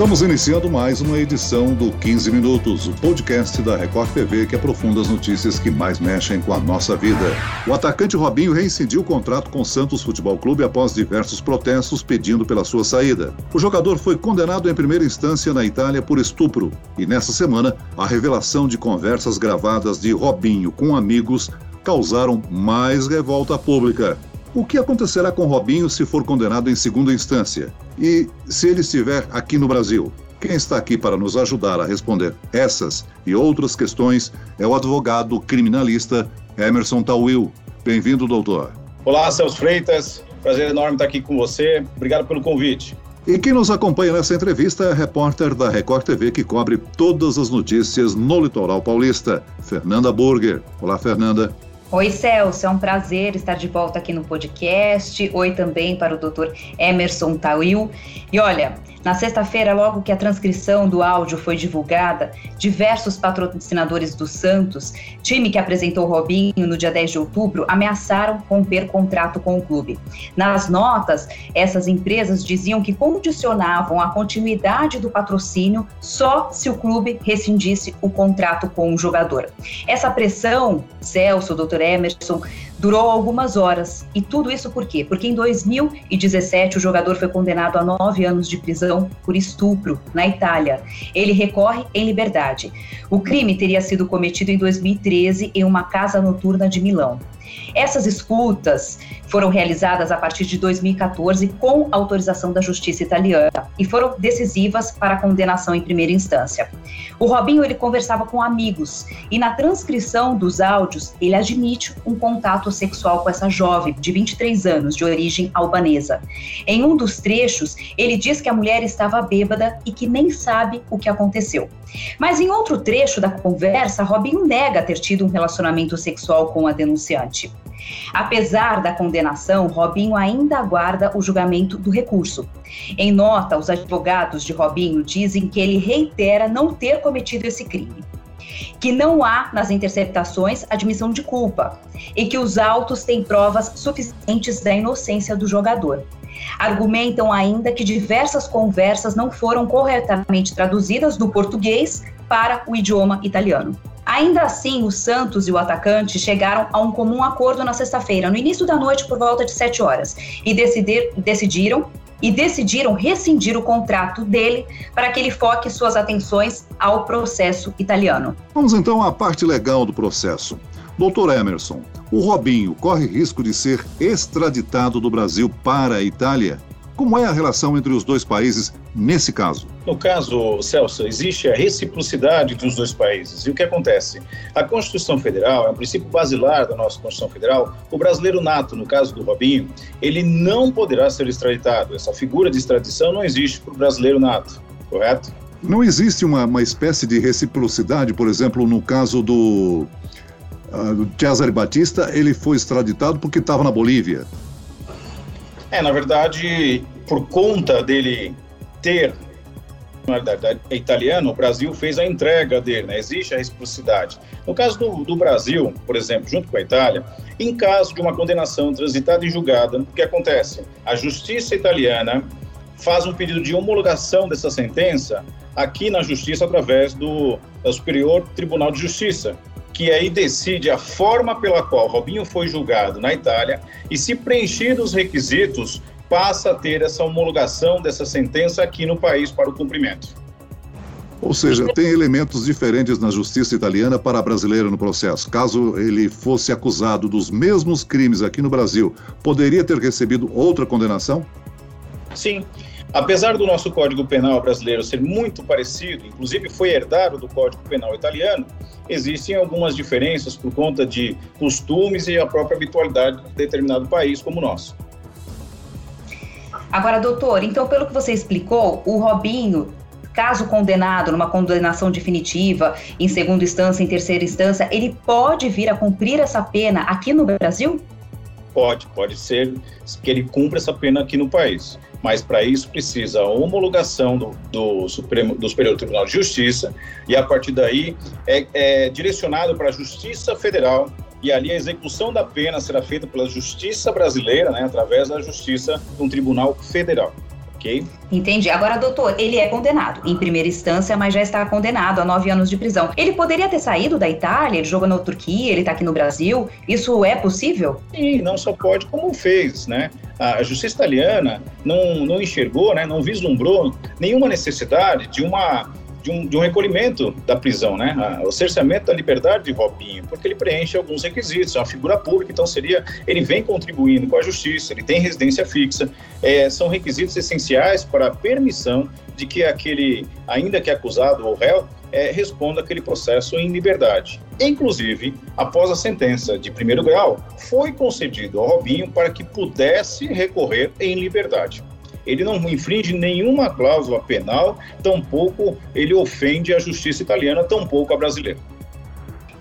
Estamos iniciando mais uma edição do 15 Minutos, o podcast da Record TV que aprofunda as notícias que mais mexem com a nossa vida. O atacante Robinho reincidiu o contrato com o Santos Futebol Clube após diversos protestos pedindo pela sua saída. O jogador foi condenado em primeira instância na Itália por estupro e nessa semana a revelação de conversas gravadas de Robinho com amigos causaram mais revolta pública. O que acontecerá com Robinho se for condenado em segunda instância? E se ele estiver aqui no Brasil? Quem está aqui para nos ajudar a responder essas e outras questões é o advogado criminalista Emerson Tawil. Bem-vindo, doutor. Olá, Celso Freitas. Prazer enorme estar aqui com você. Obrigado pelo convite. E quem nos acompanha nessa entrevista é a repórter da Record TV que cobre todas as notícias no litoral paulista, Fernanda Burger. Olá, Fernanda. Oi, Celso, é um prazer estar de volta aqui no podcast. Oi também para o doutor Emerson Tawil. E olha, na sexta-feira, logo que a transcrição do áudio foi divulgada, diversos patrocinadores do Santos, time que apresentou Robinho no dia 10 de outubro, ameaçaram romper contrato com o clube. Nas notas, essas empresas diziam que condicionavam a continuidade do patrocínio só se o clube rescindisse o contrato com o jogador. Essa pressão, Celso, doutor Emerson, durou algumas horas. E tudo isso por quê? Porque em 2017 o jogador foi condenado a nove anos de prisão por estupro na Itália. Ele recorre em liberdade. O crime teria sido cometido em 2013 em uma casa noturna de Milão. Essas escutas foram realizadas a partir de 2014 com autorização da justiça italiana e foram decisivas para a condenação em primeira instância. O Robinho ele conversava com amigos e na transcrição dos áudios ele admite um contato sexual com essa jovem de 23 anos de origem albanesa. Em um dos trechos, ele diz que a mulher estava bêbada e que nem sabe o que aconteceu. Mas em outro trecho da conversa, Robinho nega ter tido um relacionamento sexual com a denunciante. Apesar da condenação, Robinho ainda aguarda o julgamento do recurso. Em nota, os advogados de Robinho dizem que ele reitera não ter cometido esse crime que não há nas interceptações admissão de culpa e que os autos têm provas suficientes da inocência do jogador. Argumentam ainda que diversas conversas não foram corretamente traduzidas do português para o idioma italiano. Ainda assim, o Santos e o atacante chegaram a um comum acordo na sexta-feira, no início da noite, por volta de 7 horas, e decidir, decidiram e decidiram rescindir o contrato dele para que ele foque suas atenções ao processo italiano. Vamos então à parte legal do processo. Doutor Emerson, o Robinho corre risco de ser extraditado do Brasil para a Itália? Como é a relação entre os dois países nesse caso? No caso, Celso, existe a reciprocidade dos dois países. E o que acontece? A Constituição Federal, é um princípio basilar da nossa Constituição Federal, o brasileiro nato, no caso do Robinho, ele não poderá ser extraditado. Essa figura de extradição não existe para o brasileiro nato, correto? Não existe uma, uma espécie de reciprocidade, por exemplo, no caso do, uh, Batista, ele foi extraditado porque estava na Bolívia. É, na verdade, por conta dele ter nacionalidade italiana, o Brasil fez a entrega dele, né? existe a reciprocidade. No caso do, do, Brasil, por exemplo, junto com a Itália, em caso de uma condenação transitada e julgada, o que acontece? A justiça italiana faz um pedido de homologação dessa sentença aqui na justiça através do, do Superior Tribunal de Justiça, que aí decide a forma pela qual Robinho foi julgado na Itália e, se preenchidos os requisitos, passa a ter essa homologação dessa sentença aqui no país para o cumprimento. Ou seja, tem elementos diferentes na justiça italiana para a brasileira no processo. Caso ele fosse acusado dos mesmos crimes aqui no Brasil, poderia ter recebido outra condenação? Sim. Apesar do nosso Código Penal brasileiro ser muito parecido, inclusive foi herdado do Código Penal italiano, existem algumas diferenças por conta de costumes e a própria habitualidade de determinado país como o nosso. Agora, doutor, então, pelo que você explicou, o Robinho, caso condenado numa condenação definitiva, em segunda instância, em terceira instância, ele pode vir a cumprir essa pena aqui no Brasil? Pode, pode ser que ele cumpra essa pena aqui no país mas para isso precisa a homologação do, do, Supremo, do Superior Tribunal de Justiça e a partir daí é, é direcionado para a Justiça Federal e ali a execução da pena será feita pela Justiça Brasileira, né, através da Justiça de um Tribunal Federal. ok? Entendi. Agora, doutor, ele é condenado em primeira instância, mas já está condenado a nove anos de prisão. Ele poderia ter saído da Itália, ele jogou na Turquia, ele está aqui no Brasil. Isso é possível? Sim, não só pode, como fez, né? A justiça italiana não, não enxergou, né, não vislumbrou nenhuma necessidade de uma de um, de um recolhimento da prisão, né? O cerceamento da liberdade de Robinho, porque ele preenche alguns requisitos, é uma figura pública, então seria, ele vem contribuindo com a justiça, ele tem residência fixa, é, são requisitos essenciais para a permissão de que aquele, ainda que acusado ou réu, é, responda aquele processo em liberdade. Inclusive, após a sentença de primeiro grau, foi concedido ao Robinho para que pudesse recorrer em liberdade ele não infringe nenhuma cláusula penal, tampouco ele ofende a justiça italiana, tampouco a brasileira.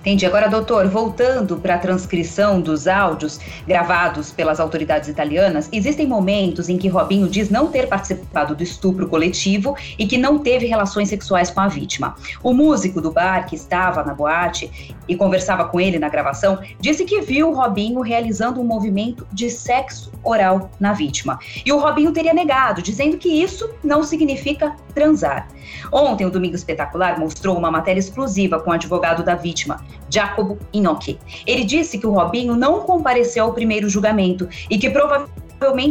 Entendi. Agora, doutor, voltando para a transcrição dos áudios gravados pelas autoridades italianas, existem momentos em que Robinho diz não ter participado do estupro coletivo e que não teve relações sexuais com a vítima. O músico do bar que estava na boate e conversava com ele na gravação disse que viu Robinho realizando um movimento de sexo oral na vítima. E o Robinho teria negado, dizendo que isso não significa transar. Ontem, o Domingo Espetacular mostrou uma matéria exclusiva com o advogado da vítima, Jacobo Inoki. Ele disse que o Robinho não compareceu ao primeiro julgamento e que provavelmente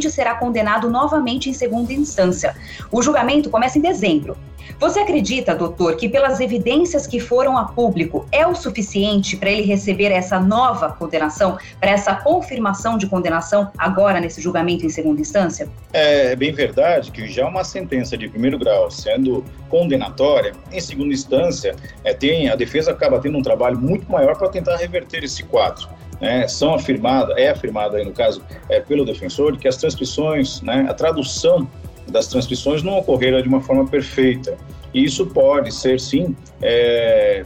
será condenado novamente em segunda instância. O julgamento começa em dezembro. Você acredita, doutor, que pelas evidências que foram a público é o suficiente para ele receber essa nova condenação, para essa confirmação de condenação agora nesse julgamento em segunda instância? É bem verdade que já uma sentença de primeiro grau sendo condenatória, em segunda instância, é, tem, a defesa acaba tendo um trabalho muito maior para tentar reverter esse quadro. É, são afirmadas, é afirmada aí no caso é, pelo defensor, que as transcrições, né, a tradução das transcrições não ocorreram de uma forma perfeita. E isso pode ser, sim, é,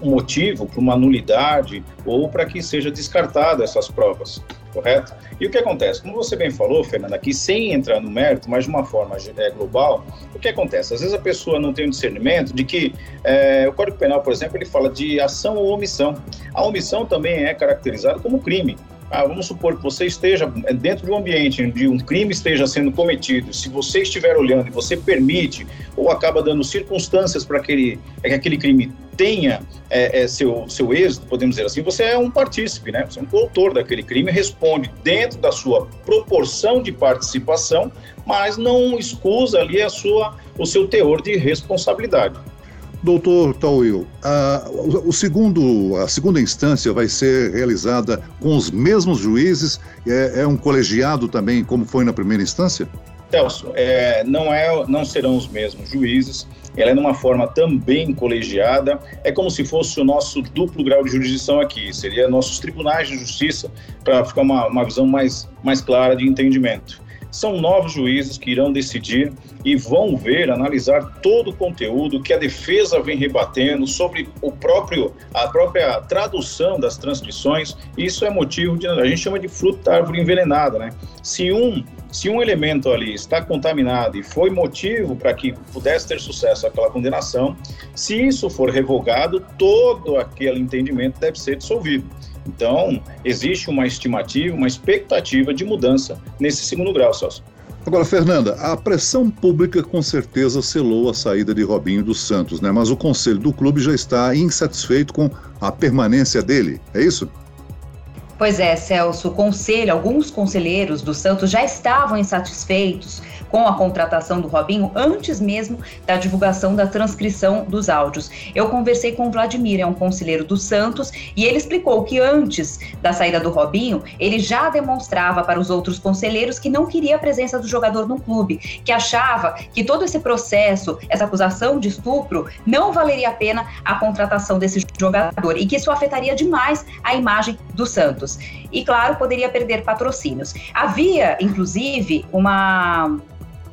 um motivo para uma nulidade ou para que seja descartada essas provas, correto? E o que acontece? Como você bem falou, Fernanda, aqui sem entrar no mérito, mas de uma forma é, global, o que acontece? Às vezes a pessoa não tem o um discernimento de que é, o Código Penal, por exemplo, ele fala de ação ou omissão. A omissão também é caracterizada como crime. Ah, vamos supor que você esteja dentro de um ambiente onde um crime esteja sendo cometido, se você estiver olhando e você permite ou acaba dando circunstâncias para aquele, que aquele crime tenha é, é, seu, seu êxito, podemos dizer assim, você é um partícipe, né? Você é um coautor daquele crime, responde dentro da sua proporção de participação, mas não escusa ali a sua, o seu teor de responsabilidade. Doutor Tauil, a, o segundo, a segunda instância vai ser realizada com os mesmos juízes? É, é um colegiado também, como foi na primeira instância? Celso, é, não, é, não serão os mesmos juízes, ela é numa forma também colegiada, é como se fosse o nosso duplo grau de jurisdição aqui, seria nossos tribunais de justiça, para ficar uma, uma visão mais, mais clara de entendimento. São novos juízes que irão decidir e vão ver, analisar todo o conteúdo que a defesa vem rebatendo sobre o próprio, a própria tradução das transcrições. Isso é motivo de a gente chama de fruto da árvore envenenada, né? Se um se um elemento ali está contaminado e foi motivo para que pudesse ter sucesso aquela condenação, se isso for revogado, todo aquele entendimento deve ser dissolvido. Então, existe uma estimativa, uma expectativa de mudança nesse segundo grau, Celso. Agora, Fernanda, a pressão pública com certeza selou a saída de Robinho dos Santos, né? Mas o conselho do clube já está insatisfeito com a permanência dele, é isso? Pois é, Celso, o conselho, alguns conselheiros do Santos já estavam insatisfeitos com a contratação do Robinho antes mesmo da divulgação da transcrição dos áudios. Eu conversei com o Vladimir, é um conselheiro do Santos, e ele explicou que antes da saída do Robinho, ele já demonstrava para os outros conselheiros que não queria a presença do jogador no clube, que achava que todo esse processo, essa acusação de estupro, não valeria a pena a contratação desse jogador e que isso afetaria demais a imagem do Santos. E, claro, poderia perder patrocínios. Havia, inclusive, uma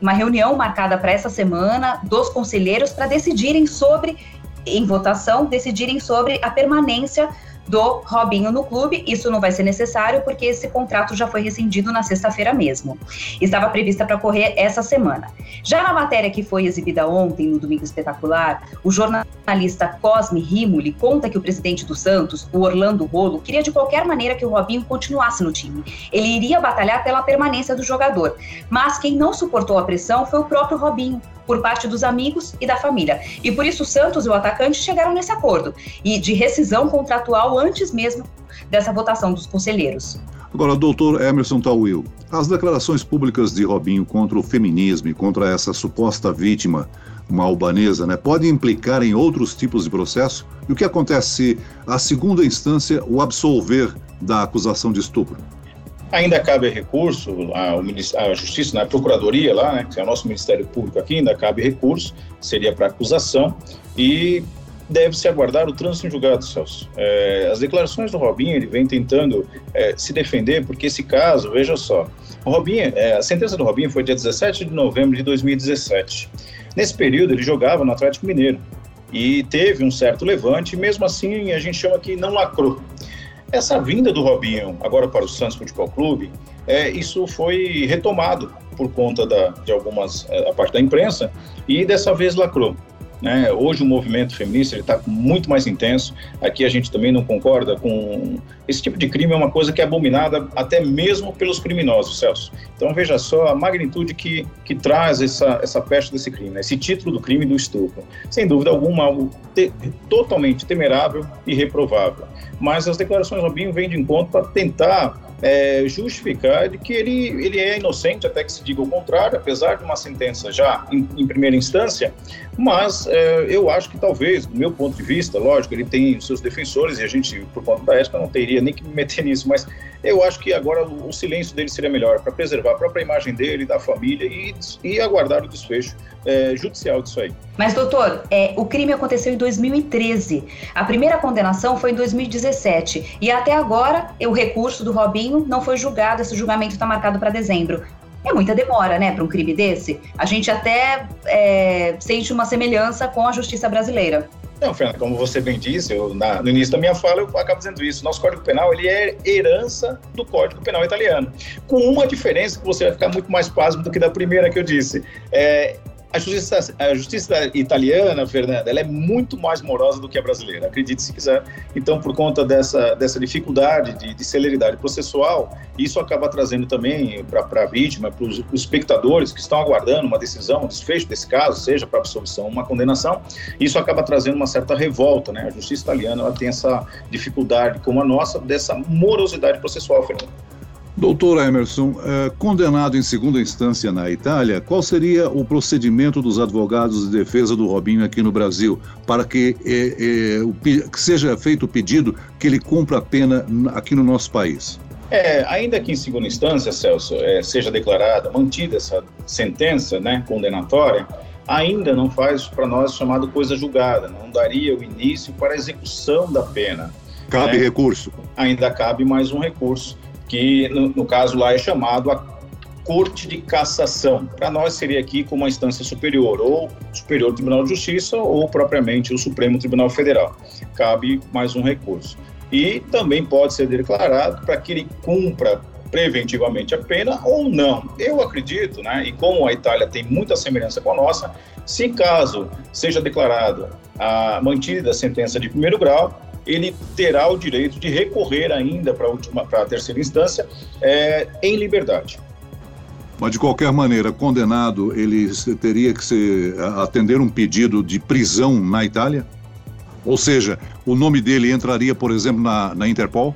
uma reunião marcada para essa semana dos conselheiros para decidirem sobre, em votação, decidirem sobre a permanência do Robinho no clube. Isso não vai ser necessário porque esse contrato já foi rescindido na sexta-feira mesmo. Estava prevista para correr essa semana. Já na matéria que foi exibida ontem, no Domingo Espetacular, o jornalista Cosme Rimoli conta que o presidente do Santos, o Orlando Rolo, queria de qualquer maneira que o Robinho continuasse no time. Ele iria batalhar pela permanência do jogador. Mas quem não suportou a pressão foi o próprio Robinho, por parte dos amigos e da família. E por isso o Santos e o atacante chegaram nesse acordo e de rescisão contratual antes mesmo dessa votação dos conselheiros. Agora, doutor Emerson Tawil, as declarações públicas de Robinho contra o feminismo e contra essa suposta vítima, uma albanesa, né, podem implicar em outros tipos de processo? E o que acontece se a segunda instância o absolver da acusação de estupro? Ainda cabe recurso, a, a Justiça, na Procuradoria lá, né, que é o nosso Ministério Público aqui, ainda cabe recurso, seria para acusação, e deve-se aguardar o trânsito em julgado, Celso. É, as declarações do Robinho, ele vem tentando é, se defender, porque esse caso, veja só, o Robinho, é, a sentença do Robinho foi dia 17 de novembro de 2017. Nesse período, ele jogava no Atlético Mineiro, e teve um certo levante, mesmo assim a gente chama que não lacrou. Essa vinda do Robinho agora para o Santos Futebol Clube, é, isso foi retomado por conta da, de algumas, é, a parte da imprensa, e dessa vez lacrou. Né? Hoje o movimento feminista está muito mais intenso. Aqui a gente também não concorda com esse tipo de crime é uma coisa que é abominada até mesmo pelos criminosos, Celso. Então veja só a magnitude que, que traz essa, essa peste desse crime, né? esse título do crime do estupro. Sem dúvida alguma, algo te, totalmente temerável e reprovável. Mas as declarações do Robinho vêm de encontro para tentar é, justificar que ele, ele é inocente, até que se diga o contrário, apesar de uma sentença já em, em primeira instância, mas é, eu acho que talvez, do meu ponto de vista, lógico, ele tem os seus defensores e a gente, por conta da ética, não teria nem que me meter nisso, mas eu acho que agora o, silêncio dele seria melhor para preservar a própria imagem dele, da família e, e aguardar o desfecho é, judicial disso aí. Mas, doutor, é, o crime aconteceu em 2013. A primeira condenação foi em 2017. E até agora, o recurso do Robinho não foi julgado. Esse julgamento está marcado para dezembro. É muita demora, né, para um crime desse. A gente até é, sente uma semelhança com a justiça brasileira. Não, Fernando, como você bem disse, eu, na, no início da minha fala eu acabo dizendo isso. Nosso Código Penal ele é herança do Código Penal italiano, com uma diferença que você vai ficar muito mais pasmo do que da primeira que eu disse. É, a justiça, a justiça italiana, Fernanda, ela é muito mais morosa do que a brasileira, acredite se quiser. Então, por conta dessa, dessa dificuldade de, de celeridade processual, isso acaba trazendo também para a vítima, para os espectadores que estão aguardando uma decisão, um desfecho desse caso, seja para absolvição uma condenação, isso acaba trazendo uma certa revolta. Né? A justiça italiana ela tem essa dificuldade, como a nossa, dessa morosidade processual, Fernanda. Doutor Emerson, eh, condenado em segunda instância na Itália, qual seria o procedimento dos advogados de defesa do Robinho aqui no Brasil para que, eh, eh, que seja feito o pedido que ele cumpra a pena aqui no nosso país? É, ainda que em segunda instância, Celso, é, seja declarada, mantida essa sentença né, condenatória, ainda não faz para nós chamado coisa julgada, não daria o início para a execução da pena. Cabe né? recurso. Ainda cabe mais um recurso que no, no caso lá é chamado a Corte de Cassação. Para nós seria aqui como uma instância superior, ou Superior Tribunal de Justiça, ou propriamente o Supremo Tribunal Federal. Cabe mais um recurso. E também pode ser declarado para que ele cumpra preventivamente a pena ou não. Eu acredito, né, e como a Itália tem muita semelhança com a nossa, se caso seja declarado a mantida a sentença de primeiro grau, ele terá o direito de recorrer ainda para a última, para a terceira instância, é, em liberdade. Mas de qualquer maneira, condenado, ele teria que se atender um pedido de prisão na Itália? Ou seja, o nome dele entraria, por exemplo, na, na Interpol?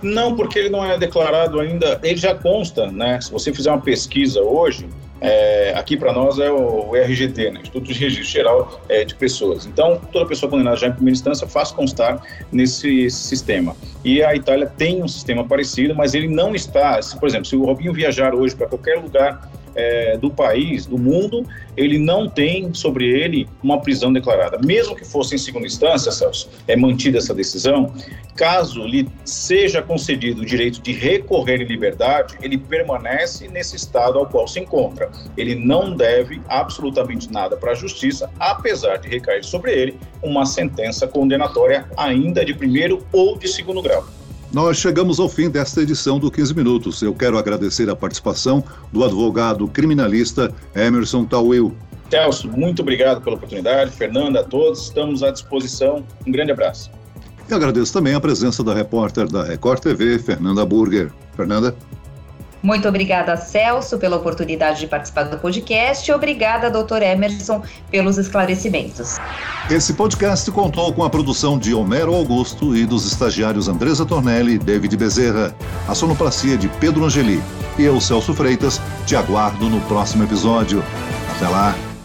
Não, porque ele não é declarado ainda. Ele já consta, né? Se você fizer uma pesquisa hoje, é, aqui para nós é o, RGT, né, Instituto de Registro Geral é, de Pessoas. Então, toda pessoa condenada já em primeira instância faz constar nesse sistema. E a Itália tem um sistema parecido, mas ele não está, se, por exemplo, se o Robinho viajar hoje para qualquer lugar é, do país, do mundo, ele não tem sobre ele uma prisão declarada. Mesmo que fosse em segunda instância, Celso, é mantida essa decisão, caso lhe seja concedido o direito de recorrer em liberdade, ele permanece nesse estado ao qual se encontra. Ele não deve absolutamente nada para a justiça, apesar de recair sobre ele uma sentença condenatória ainda de primeiro ou de segundo grau. Nós chegamos ao fim desta edição do 15 Minutos. Eu quero agradecer a participação do advogado criminalista Emerson Tauil. Celso, muito obrigado pela oportunidade. Fernanda, a todos, estamos à disposição. Um grande abraço. E agradeço também a presença da repórter da Record TV, Fernanda Burger. Fernanda? Muito obrigada, Celso, pela oportunidade de participar do podcast. Obrigada, doutor Emerson, pelos esclarecimentos. Esse podcast contou com a produção de Homero Augusto e dos estagiários Andresa Tornelli e David Bezerra, a sonoplastia de Pedro Angeli. E eu, Celso Freitas, te aguardo no próximo episódio. Até lá!